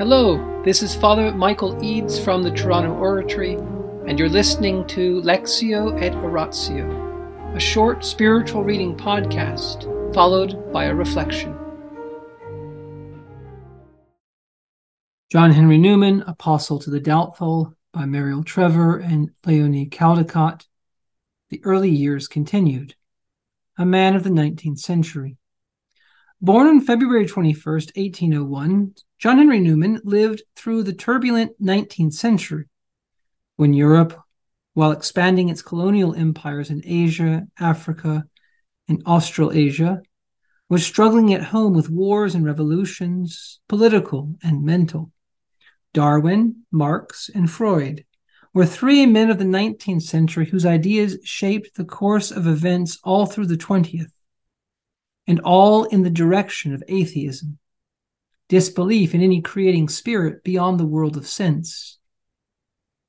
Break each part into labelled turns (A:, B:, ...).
A: Hello, this is Father Michael Eades from the Toronto Oratory, and you're listening to Lectio et Oratio, a short spiritual reading podcast followed by a reflection. John Henry Newman, Apostle to the Doubtful, by Meriol Trevor and Leonie Caldecott. The early years continued. A man of the 19th century. Born on February 21, 1801, John Henry Newman lived through the turbulent 19th century when Europe, while expanding its colonial empires in Asia, Africa, and Australasia, was struggling at home with wars and revolutions, political and mental. Darwin, Marx, and Freud were three men of the 19th century whose ideas shaped the course of events all through the 20th and all in the direction of atheism, disbelief in any creating spirit beyond the world of sense.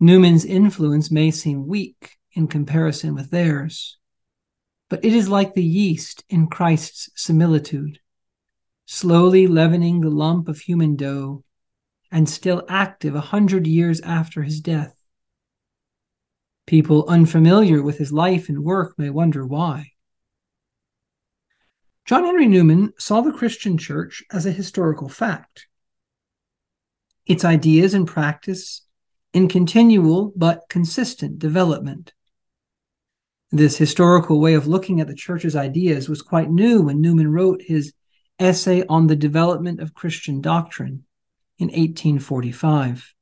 A: Newman's influence may seem weak in comparison with theirs, but it is like the yeast in Christ's similitude, slowly leavening the lump of human dough and still active a hundred years after his death. People unfamiliar with his life and work may wonder why. John Henry Newman saw the Christian church as a historical fact, its ideas and practice in continual but consistent development. This historical way of looking at the church's ideas was quite new when Newman wrote his Essay on the Development of Christian Doctrine in 1845,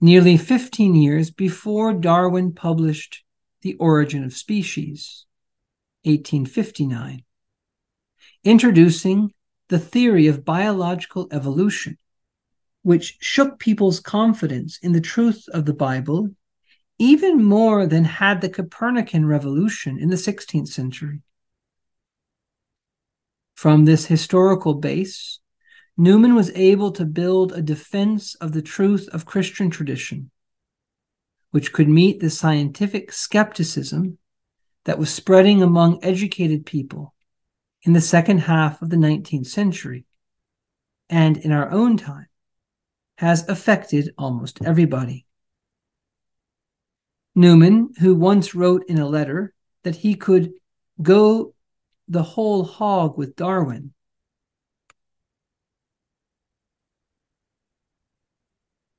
A: nearly 15 years before Darwin published The Origin of Species, 1859 introducing the theory of biological evolution, which shook people's confidence in the truth of the Bible even more than had the Copernican revolution in the 16th century. From this historical base, Newman was able to build a defense of the truth of Christian tradition, which could meet the scientific skepticism that was spreading among educated people in the second half of the 19th century and in our own time has affected almost everybody. Newman, who once wrote in a letter that he could go the whole hog with Darwin,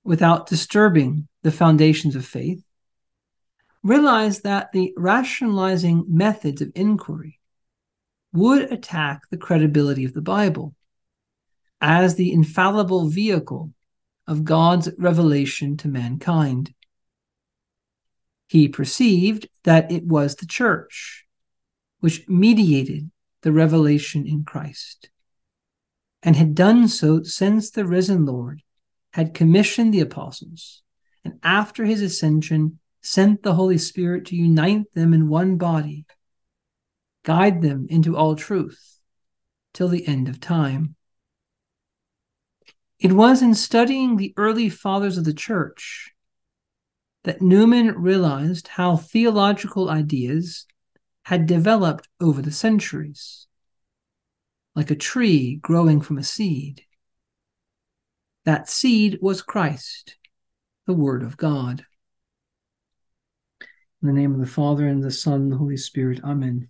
A: without disturbing the foundations of faith, realized that the rationalizing methods of inquiry would attack the credibility of the Bible as the infallible vehicle of God's revelation to mankind. He perceived that it was the church which mediated the revelation in Christ and had done so since the risen Lord had commissioned the apostles and after his ascension sent the Holy Spirit to unite them in one body guide them into all truth till the end of time. It was in studying the early fathers of the church that Newman realized how theological ideas had developed over the centuries, like a tree growing from a seed. That seed was Christ, the Word of God. In the name of the Father, and the Son, and the Holy Spirit, Amen.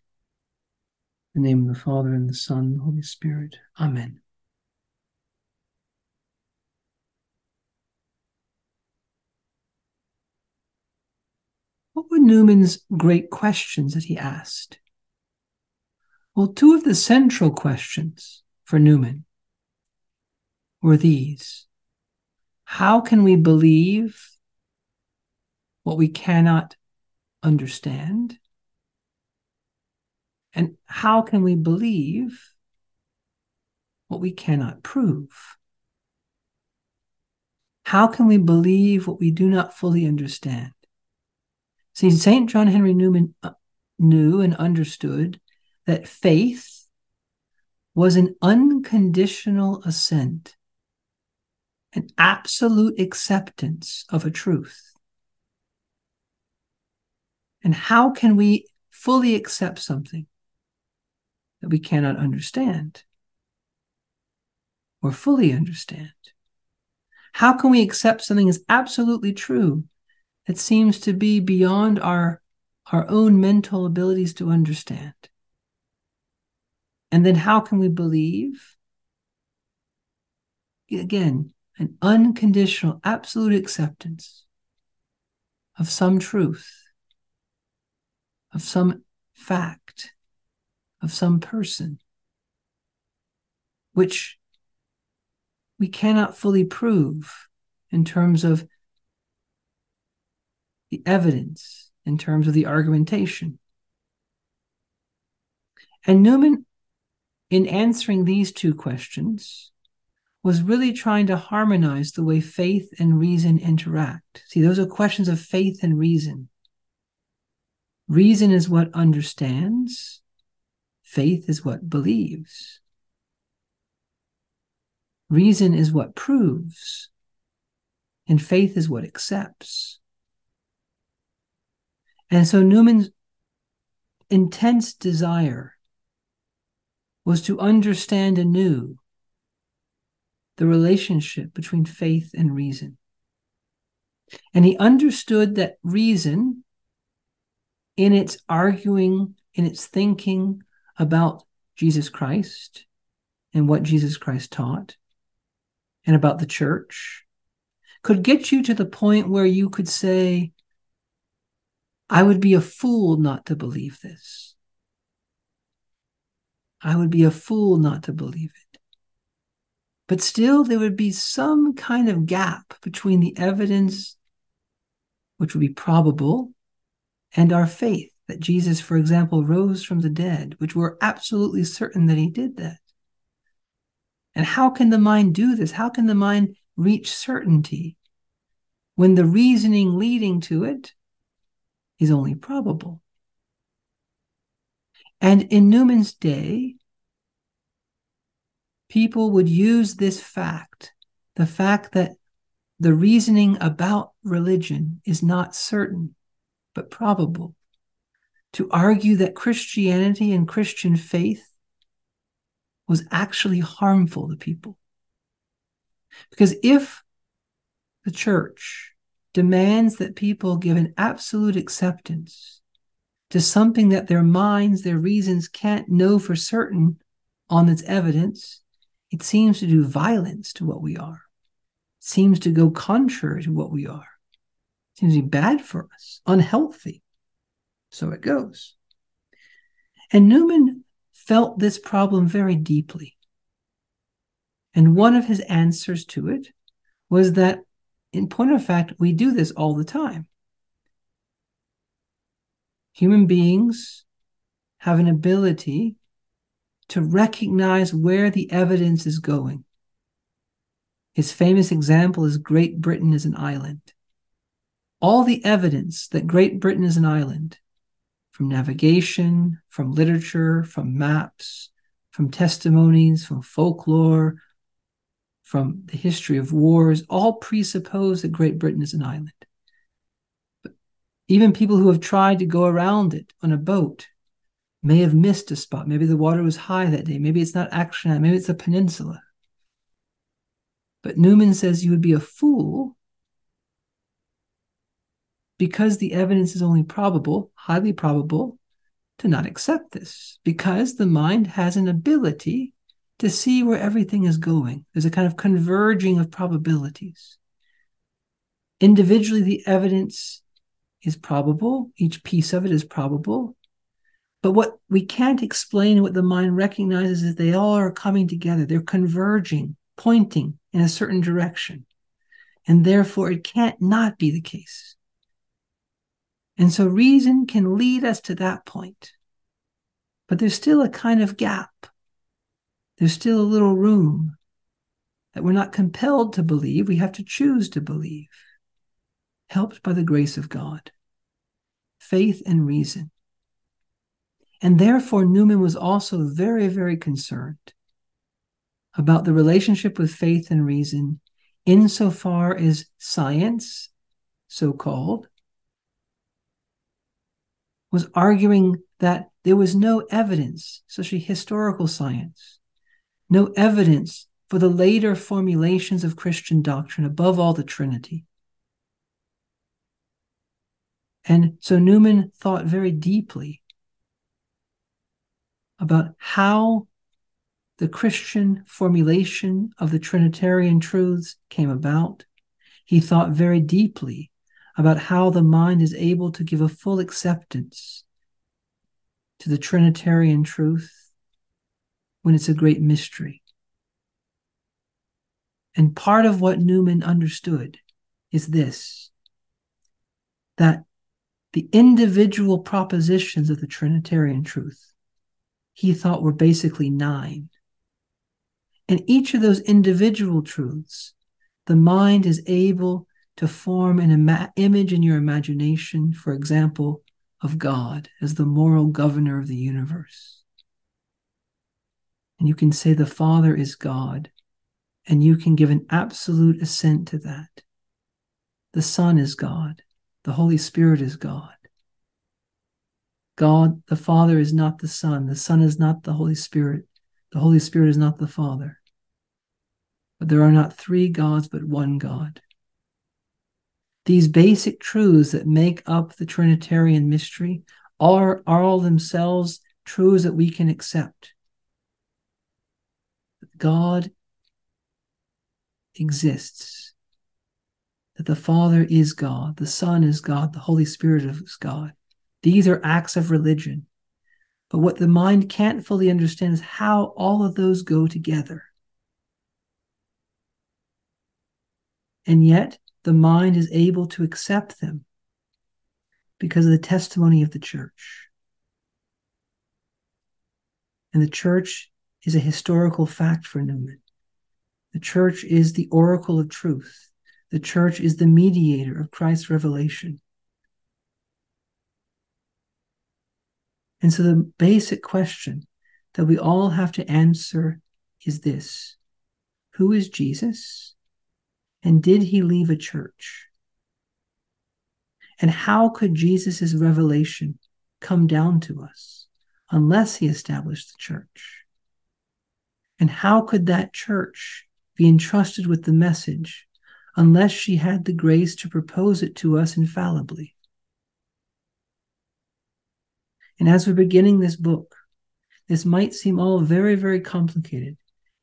A: In the name of the Father, and the Son, and the Holy Spirit. Amen. What were Newman's great questions that he asked? Well, two of the central questions for Newman were these How can we believe what we cannot understand? And how can we believe what we cannot prove? How can we believe what we do not fully understand? See, St. John Henry Newman uh, knew and understood that faith was an unconditional assent, an absolute acceptance of a truth. And how can we fully accept something that we cannot understand or fully understand? How can we accept something as absolutely true that seems to be beyond our, our own mental abilities to understand? And then how can we believe? Again, an unconditional, absolute acceptance of some truth, of some fact, of some person, which we cannot fully prove in terms of the evidence, in terms of the argumentation. And Newman, in answering these two questions, was really trying to harmonize the way faith and reason interact. See, those are questions of faith and reason. Reason is what understands, faith is what believes. Reason is what proves, and faith is what accepts. And so Newman's intense desire was to understand anew the relationship between faith and reason. And he understood that reason, in its arguing, in its thinking about Jesus Christ and what Jesus Christ taught, and about the church could get you to the point where you could say, I would be a fool not to believe this. I would be a fool not to believe it. But still, there would be some kind of gap between the evidence, which would be probable, and our faith that Jesus, for example, rose from the dead, which we're absolutely certain that he did that. And how can the mind do this? How can the mind reach certainty when the reasoning leading to it is only probable? And in Newman's day, people would use this fact, the fact that the reasoning about religion is not certain, but probable, to argue that Christianity and Christian faith was actually harmful to people. Because if the church demands that people give an absolute acceptance to something that their minds, their reasons can't know for certain on its evidence, it seems to do violence to what we are. It seems to go contrary to what we are. It seems to be bad for us, unhealthy. So it goes. And Newman felt this problem very deeply. And one of his answers to it was that, in point of fact, we do this all the time. Human beings have an ability to recognize where the evidence is going. His famous example is Great Britain is an island. All the evidence that Great Britain is an island from navigation, from literature, from maps, from testimonies, from folklore, from the history of wars, all presuppose that Great Britain is an island. But even people who have tried to go around it on a boat may have missed a spot. Maybe the water was high that day. Maybe it's not actually, maybe it's a peninsula. But Newman says you would be a fool because the evidence is only probable, highly probable, to not accept this, because the mind has an ability to see where everything is going. There's a kind of converging of probabilities. Individually, the evidence is probable, each piece of it is probable. But what we can't explain, what the mind recognizes, is they all are coming together. They're converging, pointing in a certain direction. And therefore, it can't not be the case. And so reason can lead us to that point. But there's still a kind of gap. There's still a little room that we're not compelled to believe, we have to choose to believe, helped by the grace of God, faith and reason. And therefore, Newman was also very, very concerned about the relationship with faith and reason insofar as science, so called, was arguing that there was no evidence, especially historical science, no evidence for the later formulations of Christian doctrine, above all the Trinity. And so Newman thought very deeply about how the Christian formulation of the Trinitarian truths came about. He thought very deeply about how the mind is able to give a full acceptance to the Trinitarian truth when it's a great mystery. And part of what Newman understood is this that the individual propositions of the Trinitarian truth he thought were basically nine. And each of those individual truths, the mind is able to form an ima- image in your imagination, for example, of God as the moral governor of the universe. And you can say the Father is God, and you can give an absolute assent to that. The Son is God, the Holy Spirit is God. God, the Father, is not the Son, the Son is not the Holy Spirit, the Holy Spirit is not the Father. But there are not three gods, but one God. These basic truths that make up the Trinitarian mystery are, are all themselves truths that we can accept. That God exists, that the Father is God, the Son is God, the Holy Spirit is God. These are acts of religion. But what the mind can't fully understand is how all of those go together. And yet, the mind is able to accept them because of the testimony of the church. And the church is a historical fact for Newman. The church is the oracle of truth. The church is the mediator of Christ's revelation. And so the basic question that we all have to answer is this Who is Jesus? And did he leave a church? And how could Jesus' revelation come down to us unless he established the church? And how could that church be entrusted with the message unless she had the grace to propose it to us infallibly? And as we're beginning this book, this might seem all very, very complicated.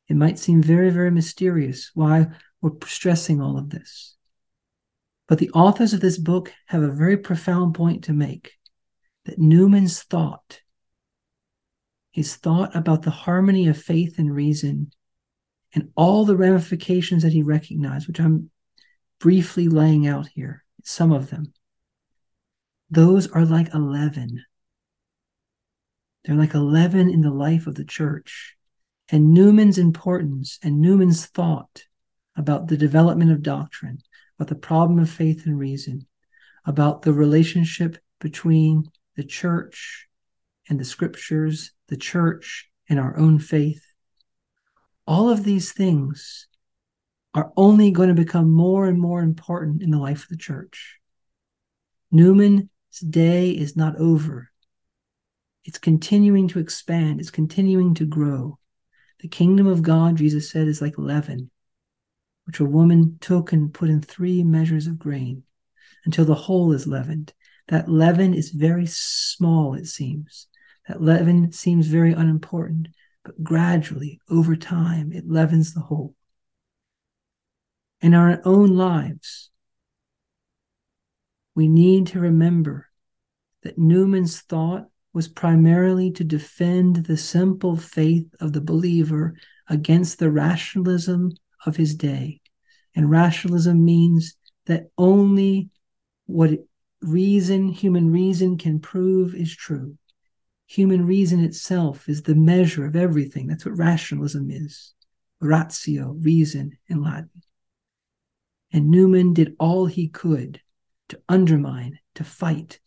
A: It might seem very, very mysterious why we're stressing all of this. But the authors of this book have a very profound point to make that Newman's thought, his thought about the harmony of faith and reason, and all the ramifications that he recognized, which I'm briefly laying out here, some of them, those are like 11. They're like 11 in the life of the church. And Newman's importance and Newman's thought about the development of doctrine, about the problem of faith and reason, about the relationship between the church and the scriptures, the church and our own faith. All of these things are only going to become more and more important in the life of the church. Newman's day is not over. It's continuing to expand, it's continuing to grow. The kingdom of God, Jesus said, is like leaven which a woman took and put in three measures of grain until the whole is leavened. That leaven is very small, it seems. That leaven seems very unimportant, but gradually, over time, it leavens the whole. In our own lives, we need to remember that Newman's thought was primarily to defend the simple faith of the believer against the rationalism of his day. And rationalism means that only what reason, human reason, can prove is true. Human reason itself is the measure of everything. That's what rationalism is. ratio, reason in Latin. And Newman did all he could to undermine, to fight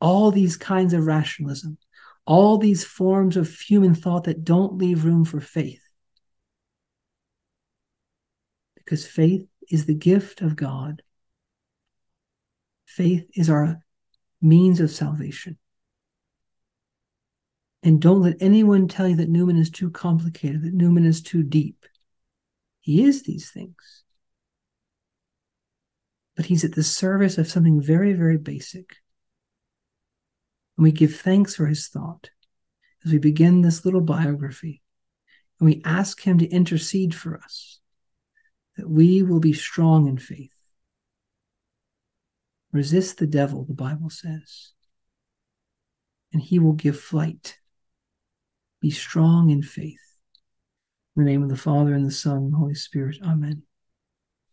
A: all these kinds of rationalism, all these forms of human thought that don't leave room for faith. Because faith is the gift of God. Faith is our means of salvation. And don't let anyone tell you that Newman is too complicated, that Newman is too deep. He is these things. But he's at the service of something very, very basic. And we give thanks for his thought as we begin this little biography. And we ask him to intercede for us, that we will be strong in faith. Resist the devil, the Bible says, and he will give flight. Be strong in faith. In the name of the Father, and the Son, and the Holy Spirit. Amen.